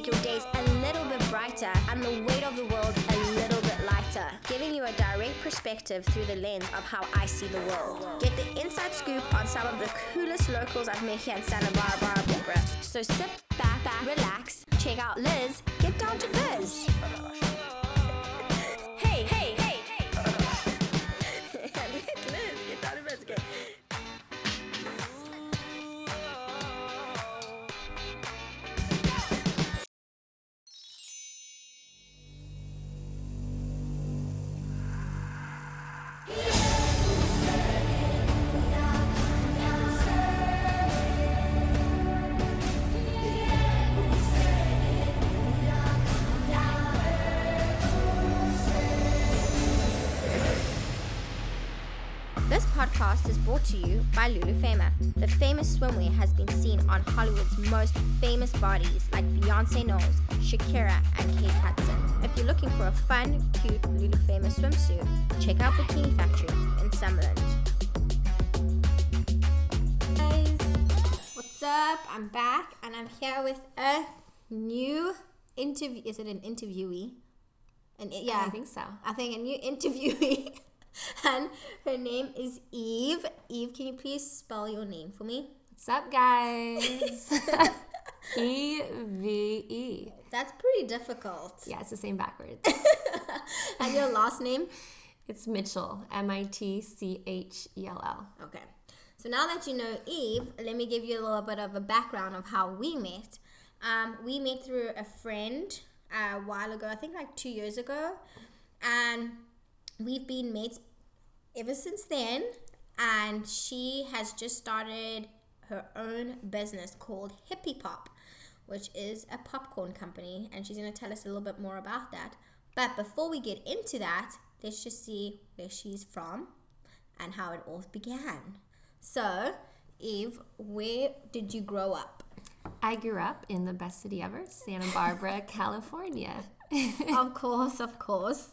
make your days a little bit brighter and the weight of the world a little bit lighter, giving you a direct perspective through the lens of how I see the world. Get the inside scoop on some of the coolest locals I've met here in Santa Barbara. So sit back, back, relax, check out Liz, get down to biz. Brought to you by Luli Fama. The famous swimwear has been seen on Hollywood's most famous bodies like Beyonce Knowles, Shakira, and Kate Hudson. If you're looking for a fun, cute Luli Fama swimsuit, check out Bikini Factory in Summerland. Guys, what's up? I'm back and I'm here with a new interview. Is it an interviewee? An, yeah, I think so. I think a new interviewee. and her name is Eve. Eve, can you please spell your name for me? What's up, guys? E V E. That's pretty difficult. Yeah, it's the same backwards. And your last name? It's Mitchell. M I T C H E L L. Okay. So now that you know Eve, let me give you a little bit of a background of how we met. Um, we met through a friend uh, a while ago, I think like two years ago, and we've been mates ever since then. And she has just started her own business called Hippy Pop, which is a popcorn company, and she's going to tell us a little bit more about that. But before we get into that, let's just see where she's from and how it all began. So, Eve, where did you grow up? I grew up in the best city ever, Santa Barbara, California. of course, of course.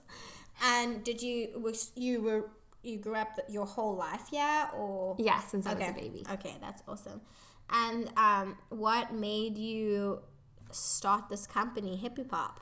And did you was you were you grew up your whole life, yeah, or yeah, since I was a baby. Okay, that's awesome. And um, what made you start this company, Hippy Pop?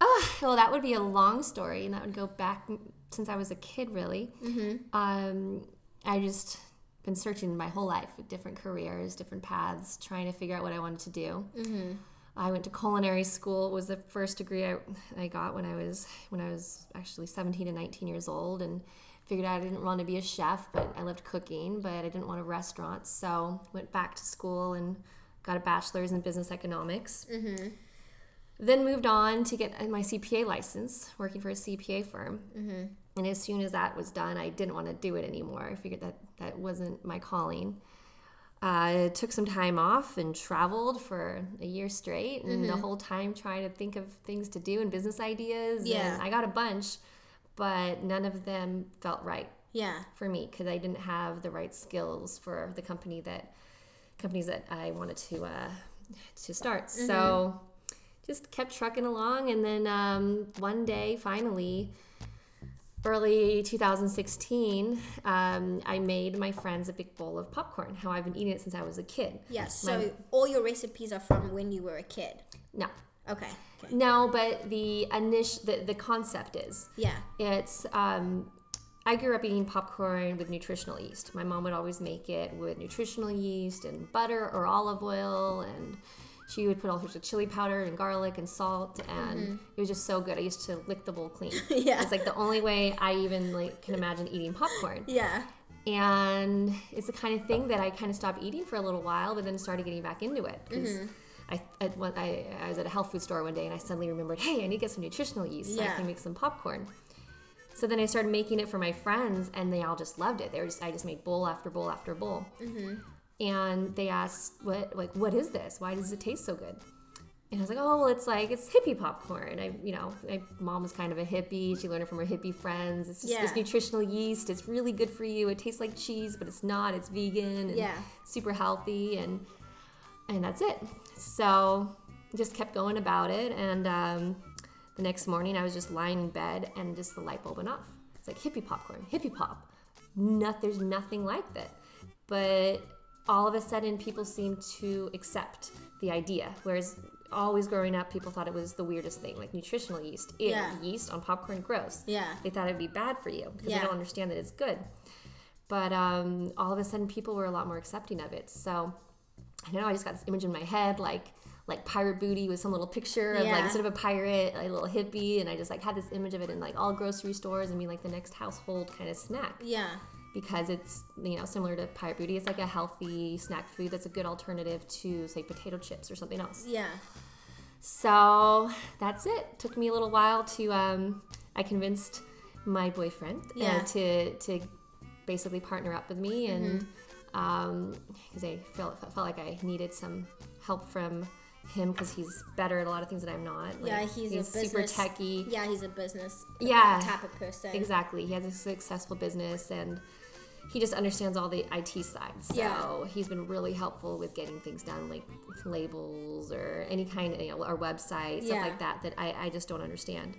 Oh, well, that would be a long story, and that would go back since I was a kid, really. Mm-hmm. Um, I just been searching my whole life with different careers, different paths, trying to figure out what I wanted to do. Mm-hmm. I went to culinary school. It was the first degree I, I got when I was when I was actually 17 and 19 years old, and figured out I didn't want to be a chef, but I loved cooking, but I didn't want a restaurant. So went back to school and got a bachelor's in business economics. Mm-hmm. Then moved on to get my CPA license, working for a CPA firm. Mm-hmm. And as soon as that was done, I didn't want to do it anymore. I figured that that wasn't my calling. I uh, took some time off and traveled for a year straight, and the whole time trying to think of things to do and business ideas. Yeah. And I got a bunch, but none of them felt right Yeah. for me because I didn't have the right skills for the company that companies that I wanted to uh, to start. So just kept trucking along, and then um, one day, finally, early 2016, um, I made my friends a big bowl of popcorn. How I've been eating it since I was a kid. Yes. So all your recipes are from when you were a kid. No, Okay. Okay. no, but the initial the, the concept is Yeah. It's um, I grew up eating popcorn with nutritional yeast. My mom would always make it with nutritional yeast and butter or olive oil, and she would put all sorts of chili powder and garlic and salt, and mm-hmm. it was just so good. I used to lick the bowl clean. Yeah. it's like the only way I even like can imagine eating popcorn. Yeah. And it's the kind of thing that I kind of stopped eating for a little while, but then started getting back into it because. Mm-hmm. I, at one, I, I was at a health food store one day and I suddenly remembered, hey, I need to get some nutritional yeast so I can make some popcorn. So then I started making it for my friends, and they all just loved it. They were just I just made bowl after bowl after bowl, mm-hmm. And they asked, "What like what is this? Why does it taste so good?" And I was like, "Oh, well, it's like it's hippie popcorn." I, you know, my mom was kind of a hippie. She learned it from her hippie friends. It's just this nutritional yeast. It's really good for you. It tastes like cheese, but it's not. It's vegan and Yeah. super healthy, and and that's it. So just kept going about it, and um, the next morning I was just lying in bed, and just the light bulb went off. It's like hippie popcorn, hippie pop. Not, there's nothing like that. But all of a sudden, people seem to accept the idea. Whereas always growing up, people thought it was the weirdest thing, like nutritional yeast. Ew, Yeah. yeast on popcorn, gross. Yeah. They thought it'd be bad for you because Yeah. they don't understand that it's good. But um, all of a sudden, people were a lot more accepting of it. So I don't know. I just got this image in my head, like like pirate booty with some little picture of like sort of a pirate, a little hippie, and I just like had this image of it in like all grocery stores and being like the next household kind of snack Yeah. Because it's you know similar to pirate booty. It's like a healthy snack food that's a good alternative to say potato chips or something else. Yeah. So that's it. Took me a little while to um, I convinced my boyfriend uh, Yeah. to to basically partner up with me and Mm-hmm. because I felt felt like I needed some help from him because he's better at a lot of things that I'm not. Like, Yeah, he's, a super techy. Yeah, he's a business. Yeah. Type of person. Exactly. He has a successful business and he just understands all the IT sides. So Yeah. he's been really helpful with getting things done, like labels or any kind of, you know, our website, stuff Yeah. like that, that I, I just don't understand.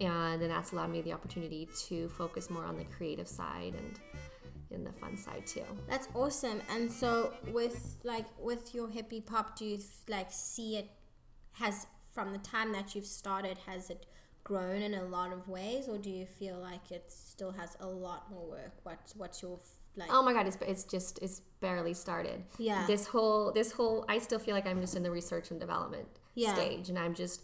And then that's allowed me the opportunity to focus more on the creative side and in the fun side too. That's awesome. And so with like with your hippy pop, do you like see it has from the time that you've started has it grown in a lot of ways, or do you feel like it still has a lot more work? What's what's your like? Oh my god, it's it's just it's barely started. Yeah. This whole this whole I still feel like I'm just in the research and development Yeah. stage and I'm just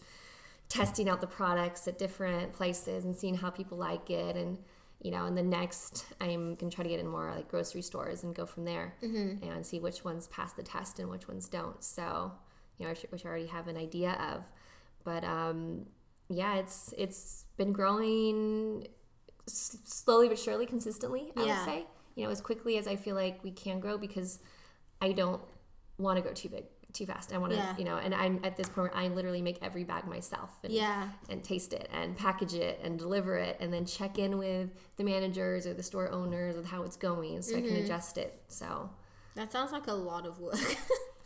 testing out the products at different places and seeing how people like it and you know, and the next I'm gonna try to get in more like grocery stores and go from there Mm-hmm. and see which ones pass the test and which ones don't. So, you know, which I already have an idea of. But um, yeah, it's it's been growing s- slowly but surely, consistently. I Yeah. would say, you know, as quickly as I feel like we can grow because I don't want to go too big, too fast. I want to, Yeah. you know, and I'm at this point where I literally make every bag myself. And, Yeah. and taste it and package it and deliver it and then check in with the managers or the store owners with how it's going so I Mm-hmm. can adjust it. So That sounds like a lot of work.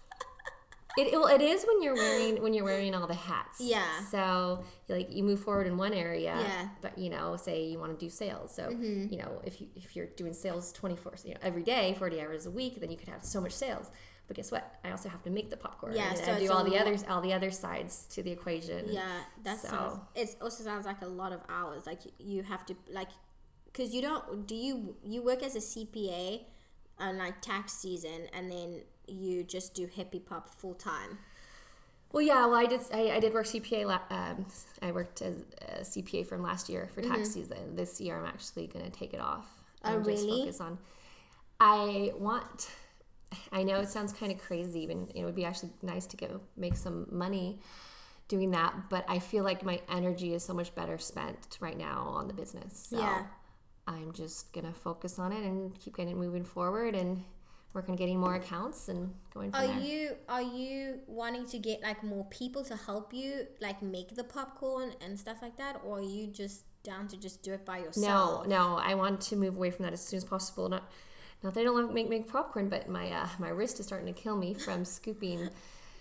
it, well, it is when you're wearing when you're wearing all the hats. Yeah. So like you move forward in one area. Yeah. Mm-hmm. But you know, say you want to do sales. So you know, if you if you're doing sales 24 you know, every day, 40 hours a week, then you could have so much sales. But guess what? I also have to make the popcorn. Yeah, And so I do all the lot- others all the other sides to the equation. yeah, that So- sounds. It also sounds like a lot of hours. Like you have to like, cause you don't. Do you you work as a CPA on like tax season, and then you just do hippy pop full time? Well, yeah. Well, I did. I, I did work CPA. la- Um, I worked as a CPA from last year for tax season. This year, I'm actually going to take it off. Mm-hmm. Oh, and just really? Focus on. I want. I know it sounds kind of crazy, and it would be actually nice to go make some money doing that. But I feel like my energy is so much better spent right now on the business. So Yeah. I'm just gonna focus on it and keep getting moving forward and work on getting more accounts and going from Are there. you are you wanting to get like more people to help you like make the popcorn and stuff like that, or are you just down to just do it by yourself? no, no I want to move away from that as soon as possible. Not, not that I don't love make make popcorn, but my uh, my wrist is starting to kill me from scooping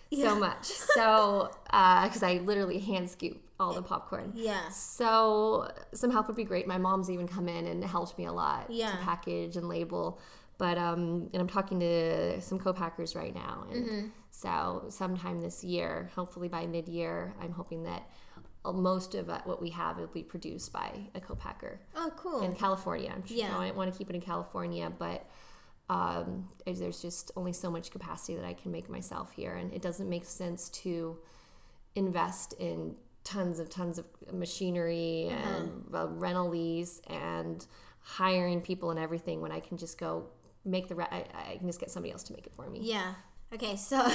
Yeah. so much. So because I literally hand scoop all the popcorn. Yeah. So some help would be great. My mom's even come in and helped me a lot Yeah. to package and label. But um, and I'm talking to some co-packers right now, and Mm-hmm. so sometime this year, hopefully by mid-year, I'm hoping that most of what we have will be produced by a co-packer Oh, cool. in California. I'm Yeah. I want to keep it in California, but um, there's just only so much capacity that I can make myself here, and it doesn't make sense to invest in tons of tons of machinery and uh, rental lease and hiring people and everything when I can just go make the re- I, I can just get somebody else to make it for me. Yeah. Okay, so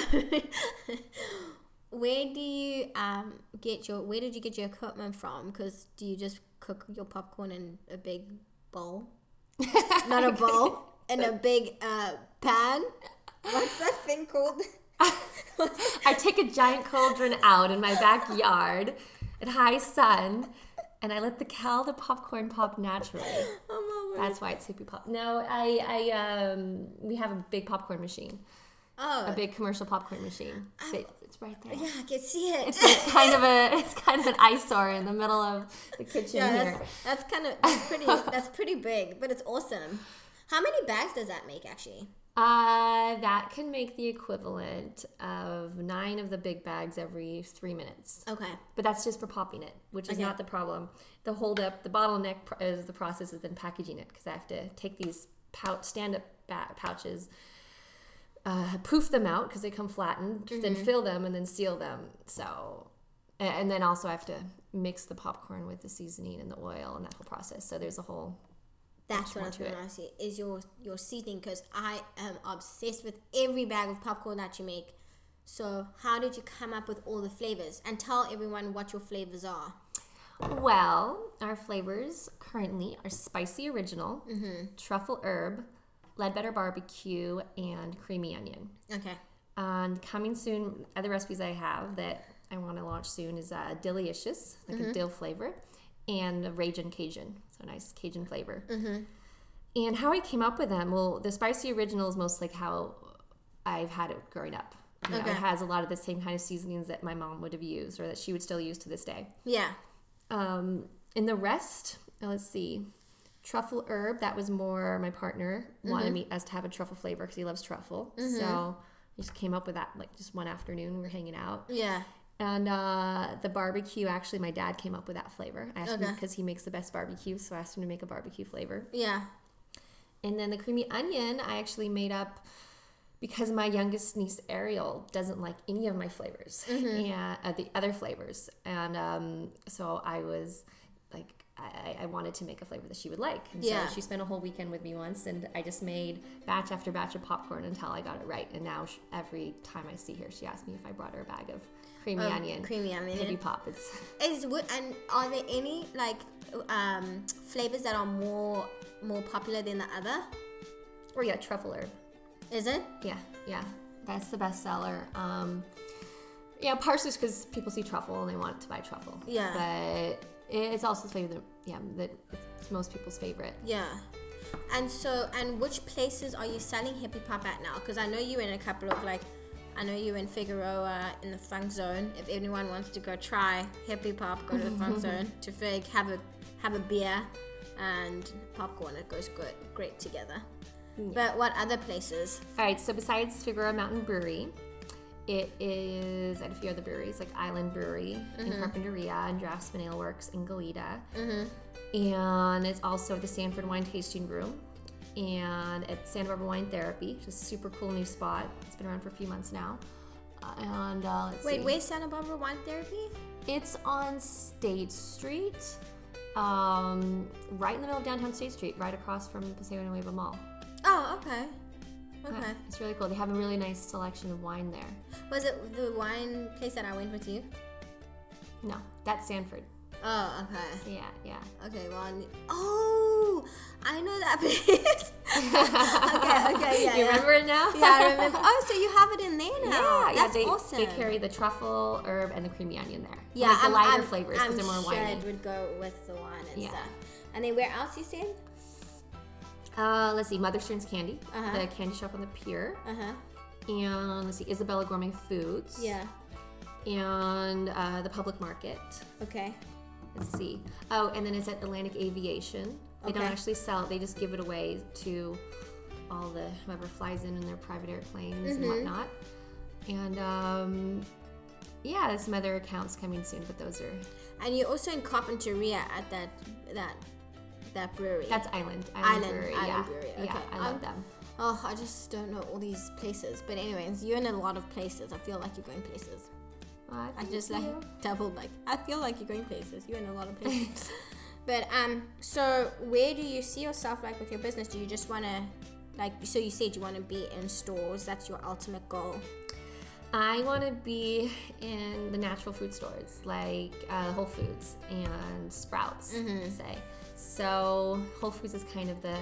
where do you um get your where did you get your equipment from? Because do you just cook your popcorn in a big bowl? Not a bowl, in a big uh pan. What's that thing called? I take a giant cauldron out in my backyard at high sun, and I let the cal the popcorn pop naturally. That's why it's hippie pop. No, I, I, um, we have a big popcorn machine, Oh, a big commercial popcorn machine. It- it's right there. yeah, I can see it. It's kind of a, it's kind of an eyesore in the middle of the kitchen yeah, here. that's, that's kind of that's pretty that's pretty big, but it's awesome. How many bags does that make actually? Uh, that can make the equivalent of nine of the big bags every three minutes. Okay. But that's just for popping it, which is Okay. not the problem. The hold up, the bottleneck is the process is then packaging it because I have to take these pouch, stand up ba- pouches, uh, poof them out because they come flattened, then fill them and then seal them. So, and then also I have to mix the popcorn with the seasoning and the oil and that whole process. So there's a whole That's what I was to going to ask you. Is your your seasoning? Because I am obsessed with every bag of popcorn that you make. So how did you come up with all the flavors? And tell everyone what your flavors are. Well, our flavors currently are spicy original, truffle herb, Ledbetter barbecue, and creamy onion. Okay. And coming soon, other recipes I have that I want to launch soon is uh, delicious, like a dill flavor, and a Ragin' Cajun, so nice Cajun flavor. And how I came up with them, well, the spicy original is most like how I've had it growing up. You know, Okay. It has a lot of the same kind of seasonings that my mom would have used or that she would still use to this day. Yeah. Um, in the rest, uh, let's see, truffle herb. That was more my partner wanted me us to have a truffle flavor because he loves truffle. So we just came up with that like just one afternoon. We were hanging out, Yeah. And uh, the barbecue. Actually, my dad came up with that flavor. I asked him Okay. because he makes the best barbecue, so I asked him to make a barbecue flavor. Yeah. And then the creamy onion, I actually made up because my youngest niece Ariel doesn't like any of my flavors Mm-hmm. and uh, the other flavors, and um, so I was like, I, I wanted to make a flavor that she would like. And Yeah. so she spent a whole weekend with me once, and I just made batch after batch of popcorn until I got it right. And now sh every time I see her, she asks me if I brought her a bag of creamy Of onion, creamy onion. hippy pop. It's Is wood and are there any like um flavors that are more more popular than the other? or yeah, truffle herb. Is it? Yeah, yeah, that's the best seller. Um, yeah, partially because people see truffle and they want to buy truffle. Yeah. but it's also the flavor yeah that it's most people's favorite. Yeah. And so, and which places are you selling hippy pop at now? Because I know you're in a couple of like, I know you're in Figueroa in the Funk Zone. If anyone wants to go try hippy pop, go to the Funk Zone to Fig, have a have a beer and popcorn. It goes good, great together. But what other places? All right, so besides Figueroa Mountain Brewery, it is at a few other breweries like Island Brewery in Carpinteria and Draughtsmen Aleworks in Goleta. And it's also at the Sanford Wine Tasting Room and at Santa Barbara Wine Therapy, which is a super cool new spot. It's been around for a few months now. Uh, and uh, Wait, see. where's Santa Barbara Wine Therapy? It's on State Street, um, right in the middle of downtown State Street, right across from the Paseo Nuevo Mall. Oh, okay. Okay. It's really cool. They have a really nice selection of wine there. Was it the wine place that I went with you? No, that's Sanford. Oh, okay. Yeah, yeah. Okay, well, I need- oh, I know that place. okay, okay, yeah. you yeah. remember it now? Yeah, I remember. Oh, so you have it in there now. Yeah, That's yeah. They, awesome. they carry the truffle, herb, and the creamy onion there. yeah, like the I'm, lighter I'm, flavors I'm because they're more sure winey. it would go with the wine and Yeah. stuff. And then where else you said? Uh, let's see, Mother Stearns Candy, Uh-huh. the candy shop on the pier, Uh huh. and let's see, Isabella Gourmet Foods, Yeah. and uh, the Public Market. Okay. Let's see. Oh, and then it's at Atlantic Aviation. They don't actually sell it; they just give it away to all the whoever flies in in their private airplanes Mm-hmm. and whatnot. And um, yeah, there's some other accounts coming soon, but those are And you're also in Carpinteria at that that that brewery. that's Island Island- Brewery. Island yeah, Brewery, yeah, okay. I love Um, them. Oh, I just don't know all these places. But anyways, you're in a lot of places. I feel like you're going places. Well, I thank just like you. doubled like I feel like you're going places. You're in a lot of places. but um so where do you see yourself like with your business? Do you just wanna like so you said you wanna be in stores, that's your ultimate goal. I want to be in the natural food stores like uh, Whole Foods and Sprouts, Mm-hmm. say. So Whole Foods is kind of the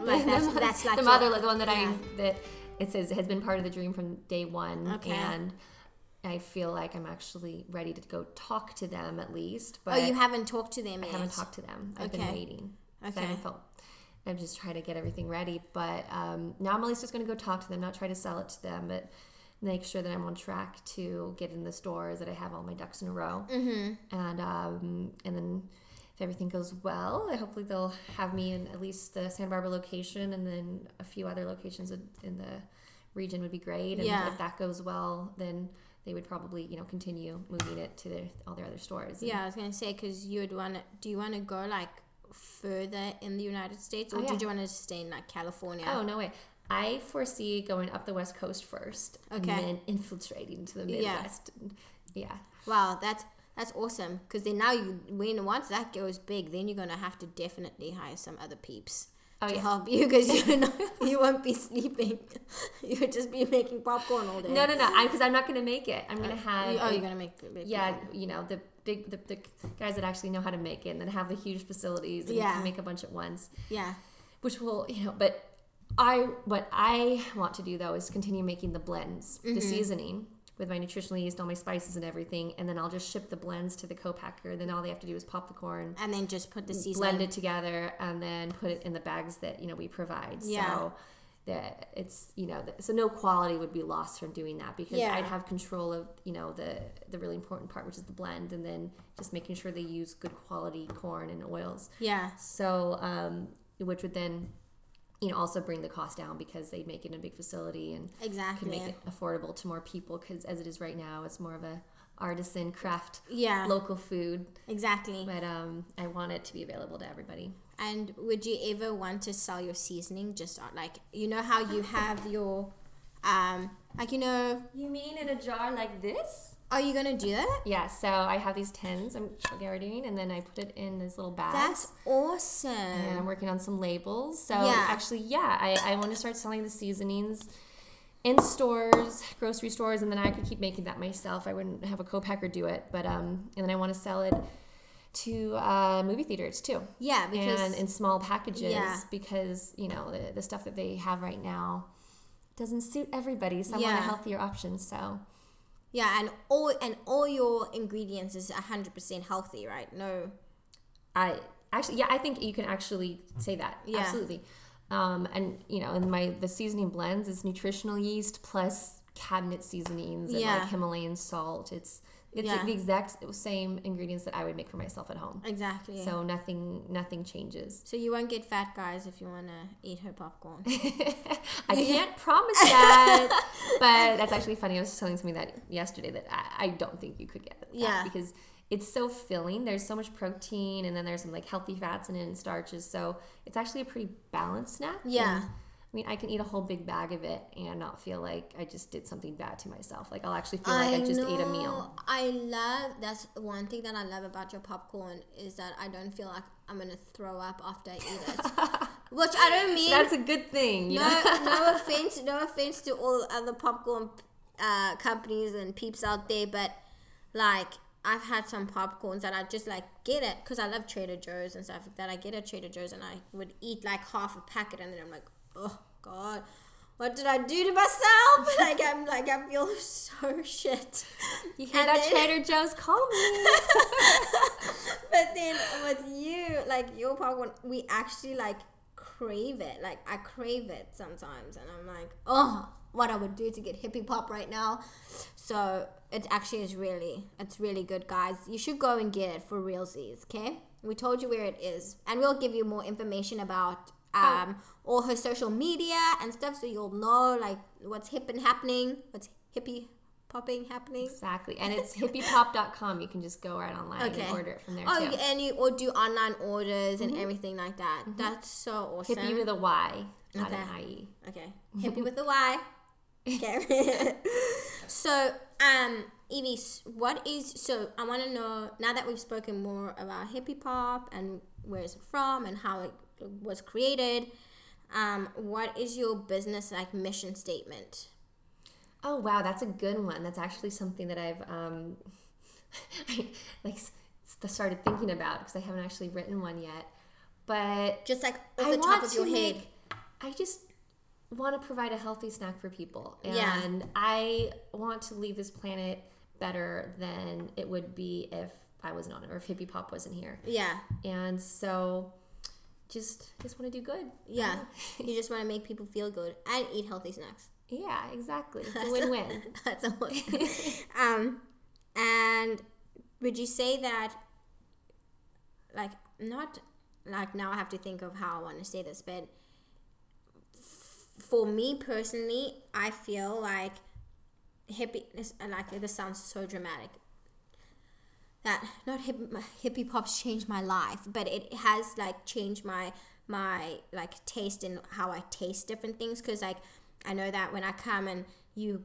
Like, that's- the, that's like the your- mother, the one that yeah. I that it says has been part of the dream from day one, Okay. and I feel like I'm actually ready to go talk to them at least. But oh, you haven't talked to them I yet. haven't talked to them. I've been waiting. Okay. I haven't felt. I'm just trying to get everything ready. But um, now I'm at least just going to go talk to them, not try to sell it to them, but make sure that I'm on track to get in the stores, that I have all my ducks in a row. Mm-hmm. And um, and then if everything goes well, hopefully they'll have me in at least the Santa Barbara location, and then a few other locations in- the region would be great. And Yeah. if that goes well, then they would probably you know continue moving it to their, all their other stores. Yeah, I was gonna say because you would want to. Do you want to go like further in the United States, or Oh, yeah. did you want to stay in like California? Oh no way! I foresee going up the west coast first, Okay. and then infiltrating to the Yeah. Midwest. Yeah, Wow, that's that's awesome. Because then now you when once that goes big, then you're gonna have to definitely hire some other peeps Oh, to yeah. help you because you know you won't be sleeping. you would just be making popcorn all day. no, no, no, because I'm not gonna make it. I'm gonna have. You- oh, you're gonna make the yeah, popcorn. you know the big the, the guys that actually know how to make it and then have the huge facilities and Yeah. can make a bunch at once, yeah, which will you know. But I what I want to do though is continue making the blends, Mm-hmm. the seasoning with my nutritional yeast, all my spices and everything, and then I'll just ship the blends to the co-packer. Then all they have to do is pop the corn. and then just put the seasoning. blend it together and then put it in the bags that you know we provide Yeah. so that it's you know so no quality would be lost from doing that because Yeah. i'd have control of you know the the really important part which is the blend and then just making sure they use good quality corn and oils Yeah, so um which would then you know also bring the cost down because they make it in a big facility and exactly. can make it affordable to more people because as it is right now it's more of a artisan craft Yeah, local food exactly. but um i want it to be available to everybody And would you ever want to sell your seasoning just on, like you know how you have your um like you know You mean in a jar like this? Are you gonna do that? Yeah, so I have these tins I'm doing, and then I put it in this little bag. That's awesome. and I'm working on some labels. So Yeah. actually, yeah, I, I want to start selling the seasonings in stores, grocery stores, and then I could keep making that myself. I wouldn't have a co-packer do it, but um, and then I want to sell it to uh, movie theaters too. Yeah, because and in small packages Yeah. because you know the, the stuff that they have right now doesn't suit everybody. So I want a healthier option. So yeah, and all and all your ingredients is hundred percent healthy, right? No. I actually, yeah, I think you can actually say that. Yeah. Absolutely. Um, and you know, and my the seasoning blends is nutritional yeast plus cabinet seasonings and Yeah. like Himalayan salt. It's it's Yeah. the exact same ingredients that I would make for myself at home. Exactly. So, nothing nothing changes. So you won't get fat, guys, if you wanna eat her popcorn. I can't promise that, but that's actually funny. I was telling somebody that yesterday that I, I don't think you could get that Yeah. because it's so filling. There's so much protein, and then there's some like healthy fats in it and starches. So it's actually a pretty balanced snack. Yeah. And, I mean, I can eat a whole big bag of it and not feel like I just did something bad to myself. Like I'll actually feel like I, just ate a meal. know. I love that's one thing that I love about your popcorn is that I don't feel like I'm gonna throw up after I eat it. Which I don't mean That's a good thing. Know? no, no offense, no offense to all other popcorn uh, companies and peeps out there, but like I've had some popcorns that I just like get it because I love Trader Joe's and stuff like that. I get at Trader Joe's and I would eat like half a packet and then I'm like, oh god, what did I do to myself? like I'm like I feel so shit. You hear And that, then- Trader Joe's? Call me. but then with you, like your popcorn, we actually like crave it. Like I crave it sometimes, and I'm like, oh, what I would do to get hippy pop right now. So it actually is really, it's really good, guys. You should go and get it for realsies. Okay, we told you where it is, and we'll give you more information about. Um, all her social media and stuff, so you'll know like what's hip and happening, what's hippie popping happening. exactly. And it's hippypop.com. You can just go right online Okay. and order it from there Oh, too. and you or do online orders and everything like that. That's so awesome. Hippie with a Y, not Okay. an IE. okay, hippie with a Y. Okay. so, um, Evie, what is so? I want to know now that we've spoken more about hippy pop and where is it from and how it was created. Um, what is your business like mission statement? Oh wow, that's a good one. That's actually something that I've um, like started thinking about because I haven't actually written one yet. But Just like off I the top of your head. make. I just want to provide a healthy snack for people, and Yeah. I want to leave this planet better than it would be if I wasn't on it or if Hippy Pop wasn't here. Yeah, And so, just just want to do good. yeah. you just want to make people feel good and eat healthy snacks. Yeah, exactly. It's a win-win. That's awesome. um, and would you say that, like, not like now I have to think of how I want to say this, but for me personally, I feel like hippie like this sounds so dramatic. That not hip, hippy pop's changed my life, but it has like changed my my like taste and how I taste different things. Cause like I know that when I come and you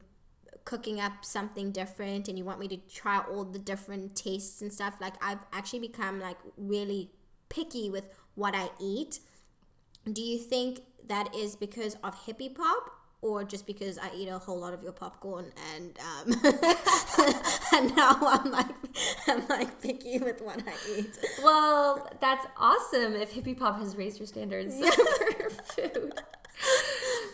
cooking up something different and you want me to try all the different tastes and stuff like i've actually become like really picky with what i eat do you think that is because of hippy pop or just because i eat a whole lot of your popcorn and um and now i'm like i'm like picky with what i eat Well, that's awesome if hippy pop has raised your standards for food.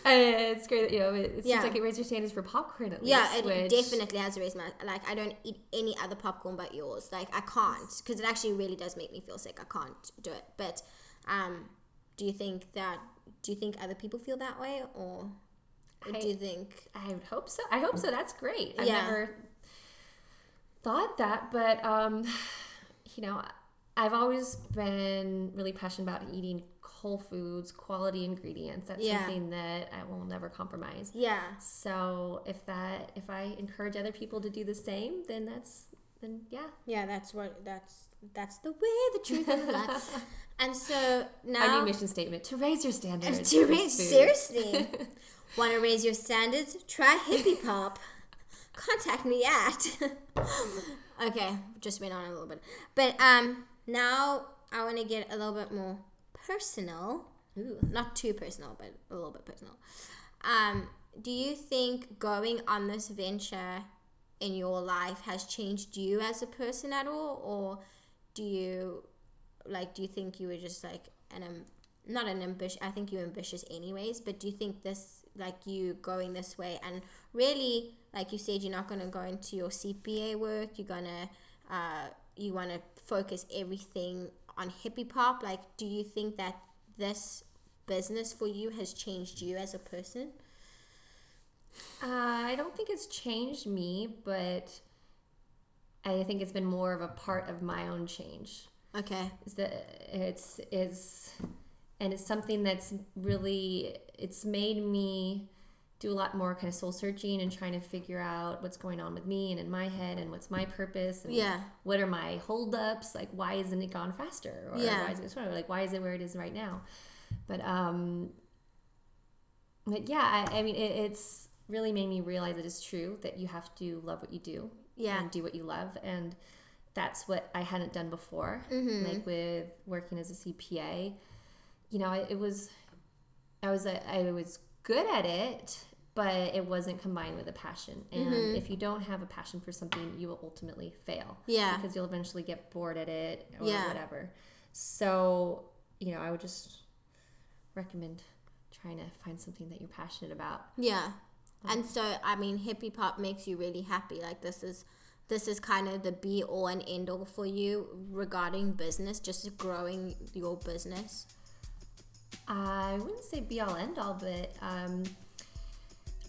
And it's great that you know it, it seems Yeah. like it raised your standards for popcorn at least. yeah it which- definitely has raised my like i don't eat any other popcorn but yours like i can't because it actually really does make me feel sick i can't do it but um do you think that do you think other people feel that way or I- do you think I would hope so. I hope so. That's great. I've Yeah. never thought that, but um, you know, I've always been really passionate about eating whole foods, quality ingredients. That's Yeah. something that I will never compromise. yeah So if that, if I encourage other people to do the same, then that's then yeah. yeah that's what that's that's the way the truth life and so now Our new mission statement to raise your standards. to raise seriously want to raise your standards try hippy pop contact me at okay just went on a little bit but um now i want to get a little bit more personal Ooh. not too personal but a little bit personal um do you think going on this venture in your life has changed you as a person at all or do you like do you think you were just like an um, not an ambitious i think you're ambitious anyways but do you think this like you going this way and really like you said you're not going to go into your cpa work you're going to uh, you want to focus everything on hippy pop like do you think that this business for you has changed you as a person Uh, I don't think it's changed me, but I think it's been more of a part of my own change. okay Is that it's is, and it's something that's really it's made me do a lot more kind of soul searching and trying to figure out what's going on with me and in my head and what's my purpose and Yeah. what are my holdups like why isn't it gone faster or Yeah. why is it slower like why is it where it is right now but um but yeah I, I mean it, it's really made me realize it is true that you have to love what you do Yeah. and do what you love and that's what i hadn't done before Mm-hmm. like with working as a cpa you know it, it was i was a, i was good at it but it wasn't combined with a passion and if you don't have a passion for something you will ultimately fail Mm-hmm. Yeah. because you'll eventually get bored at it or Yeah. whatever so you know i would just recommend trying to find something that you're passionate about Yeah. And so I mean hippy pop makes you really happy. Like this is this is kind of the be all and end all for you regarding business, just growing your business. I wouldn't say be all end all, but um,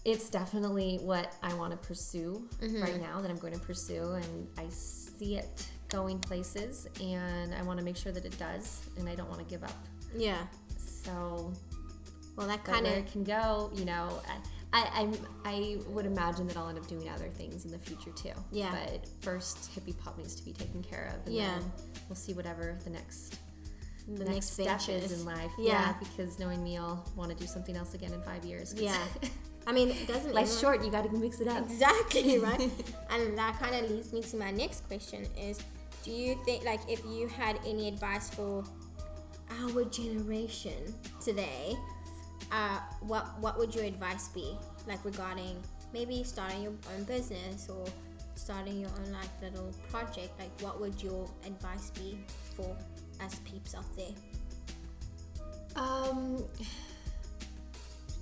it's definitely what I want to pursue right now that I'm going to pursue, and I see it going places, and I want to make sure that it does, and I don't want to give up. Yeah. So, Well that kind of can go, you know, I, I, I'm, I would imagine that I'll end up doing other things in the future too. Yeah. But first, hippy pop needs to be taken care of, and Yeah. then we'll see whatever the next the next next step is in life. Yeah. because knowing me, I'll want to do something else again in five years. Yeah. I mean it doesn't Life's short. You got to mix it up. Exactly, right? and that kind of leads me to my next question is do you think like if you had any advice for our generation today, uh, what what would your advice be? Like regarding maybe starting your own business or starting your own like little project, like what would your advice be for us peeps out there? Um,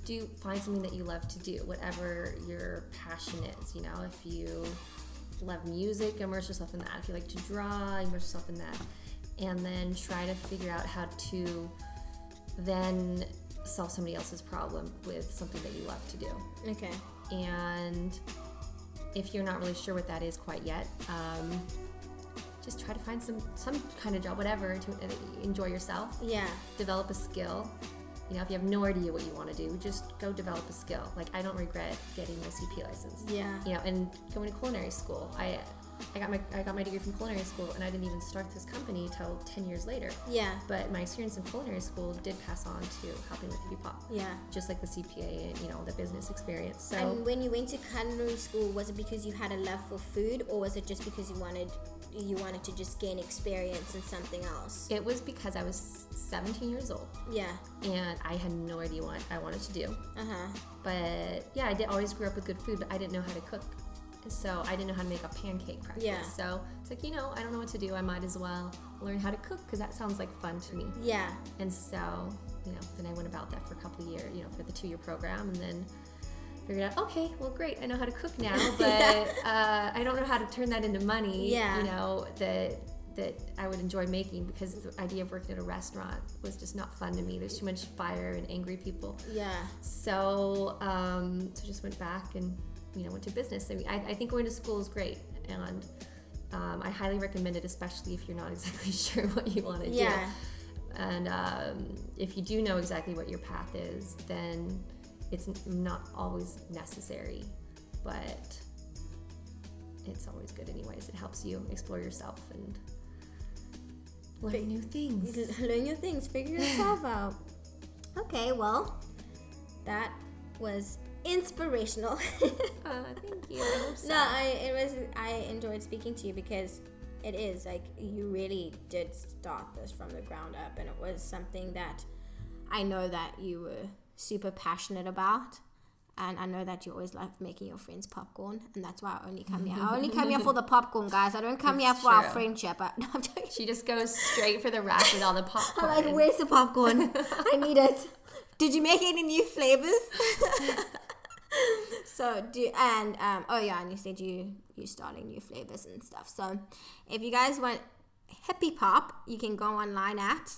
do find something that you love to do, whatever your passion is. You know, if you love music, immerse yourself in that. If you like to draw, immerse yourself in that, and then try to figure out how to then solve somebody else's problem with something that you love to do. Okay. and if you're not really sure what that is quite yet, um, just try to find some some kind of job, whatever, to uh, enjoy yourself. Yeah. Develop a skill. You know, if you have no idea what you want to do, just go develop a skill. Like I don't regret getting my CP license. Yeah. You know, and going to culinary school. I I got my I got my degree from culinary school, and I didn't even start this company till ten years later. Yeah. But my experience in culinary school did pass on to helping with Hippy Pop. Yeah. Just like the CPA and you know the business experience. So And when you went to culinary school, was it because you had a love for food, or was it just because you wanted you wanted to just gain experience in something else? it was because I was 17 years old Yeah. and I had no idea what I wanted to do. Uh huh. But yeah, I did always grew up with good food, but I didn't know how to cook. So I didn't know how to make a pancake practice. Yeah. So it's like, you know, I don't know what to do. I might as well learn how to cook because that sounds like fun to me. Yeah. And so, you know, then I went about that for a couple of years, you know, for the two year program and then figured out, okay, well, great, I know how to cook now, but uh, I don't know how to turn that into money, Yeah. you know, that that I would enjoy making because the idea of working at a restaurant was just not fun to me. There's too much fire and angry people. Yeah. So, um, so just went back and you know went to business. I mean, I, I think going to school is great, and um, I highly recommend it, especially if you're not exactly sure what you want to Yeah. do. And um, if you do know exactly what your path is, then it's not always necessary, but it's always good anyways. It helps you explore yourself and learn new things. Learn your things. Figure yourself out. Okay. Well, that was inspirational. Uh, thank you. I so. No, I it was I enjoyed speaking to you because it is like you really did start this from the ground up and it was something that I know that you were super passionate about. And I know that you always love making your friends popcorn, and that's why I only come here. I only come here for the popcorn, guys. I don't come It's here for our friendship. I, no, I'm. She just goes straight for the rack with all the I'm popcorn. like, where's the popcorn? I need it. Did you make any new flavors? So do and um oh yeah, and you said you you starting new flavors and stuff. So if you guys want hippy pop, you can go online at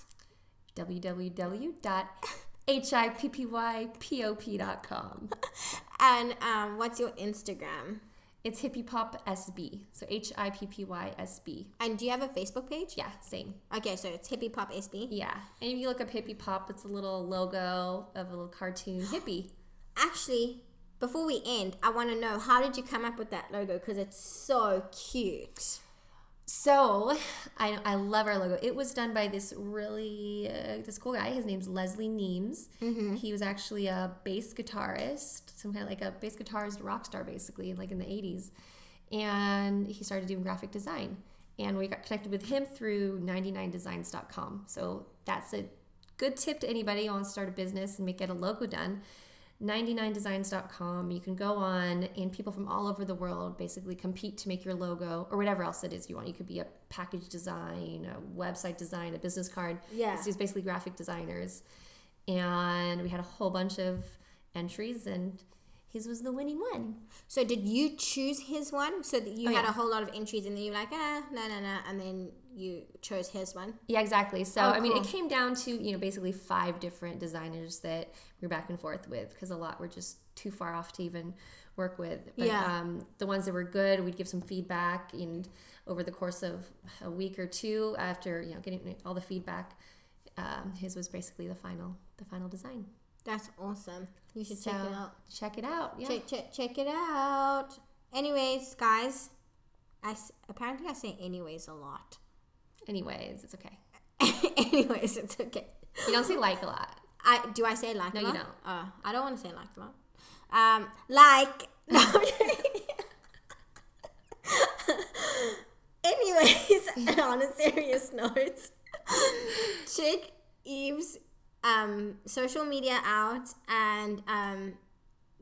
www.hippypop.com. and um what's your Instagram? It's Hippy Pop SB. So H I P P Y S B. And do you have a Facebook page? Yeah, same. Okay, so it's hippy pop SB. Yeah. And if you look up Hippy Pop, it's a little logo of a little cartoon hippie. Actually, before we end, I want to know how did you come up with that logo because it's so cute. So I, I love our logo. It was done by this really uh, this cool guy. His name's Leslie Neems. He was actually a bass guitarist, some kind of like a bass guitarist rock star, basically, like in the '80s. And he started doing graphic design. And we got connected with him through 99designs.com. So that's a good tip to anybody who wants to start a business and make get a logo done. 99designs.com. You can go on, and people from all over the world basically compete to make your logo or whatever else it is you want. You could be a package design, a website design, a business card. Yeah. It's just basically graphic designers. And we had a whole bunch of entries, and his was the winning one. So did you choose his one so that you Oh, had yeah. a whole lot of entries and then you're like, ah, no, no, no, and then you chose his one? Yeah, exactly. So, Oh, I mean, it came down to, you know, basically five different designers that we were back and forth with because a lot were just too far off to even work with. But Yeah. um, the ones that were good, we'd give some feedback. And over the course of a week or two, after, you know, getting all the feedback, um, his was basically the final, the final design. That's awesome. You should check it out. Check it out. Yeah. Check, check, check it out. Anyways, guys, I s- apparently I say anyways a lot. Anyways, it's okay. anyways, it's okay. You don't say like a lot. I do I say like No, a you don't. Oh, I don't want to say like a lot. Um, like. No. Anyways, on a serious note, check Eve's um, social media out, and um,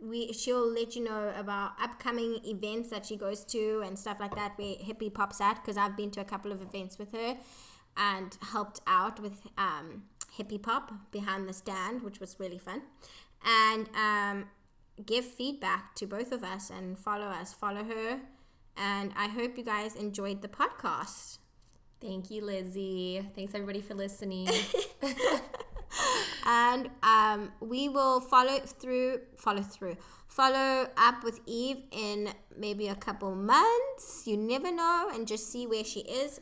we she'll let you know about upcoming events that she goes to and stuff like that. Where Hippie pops at because I've been to a couple of events with her and helped out with um, Hippy Pop behind the stand, which was really fun, and um, give feedback to both of us and follow us, follow her. And I hope you guys enjoyed the podcast. Thank you, Lizzie. Thanks, everybody, for listening. and um, we will follow through follow through follow up with eve in maybe a couple months you never know and just see where she is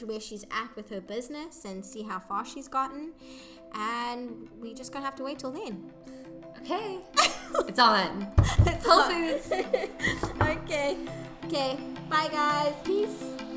where she's at with her business and see how far she's gotten. And we just gonna have to wait till then. Okay. it's on. It's Whole on. Foods. okay. Okay. Bye, guys. Peace.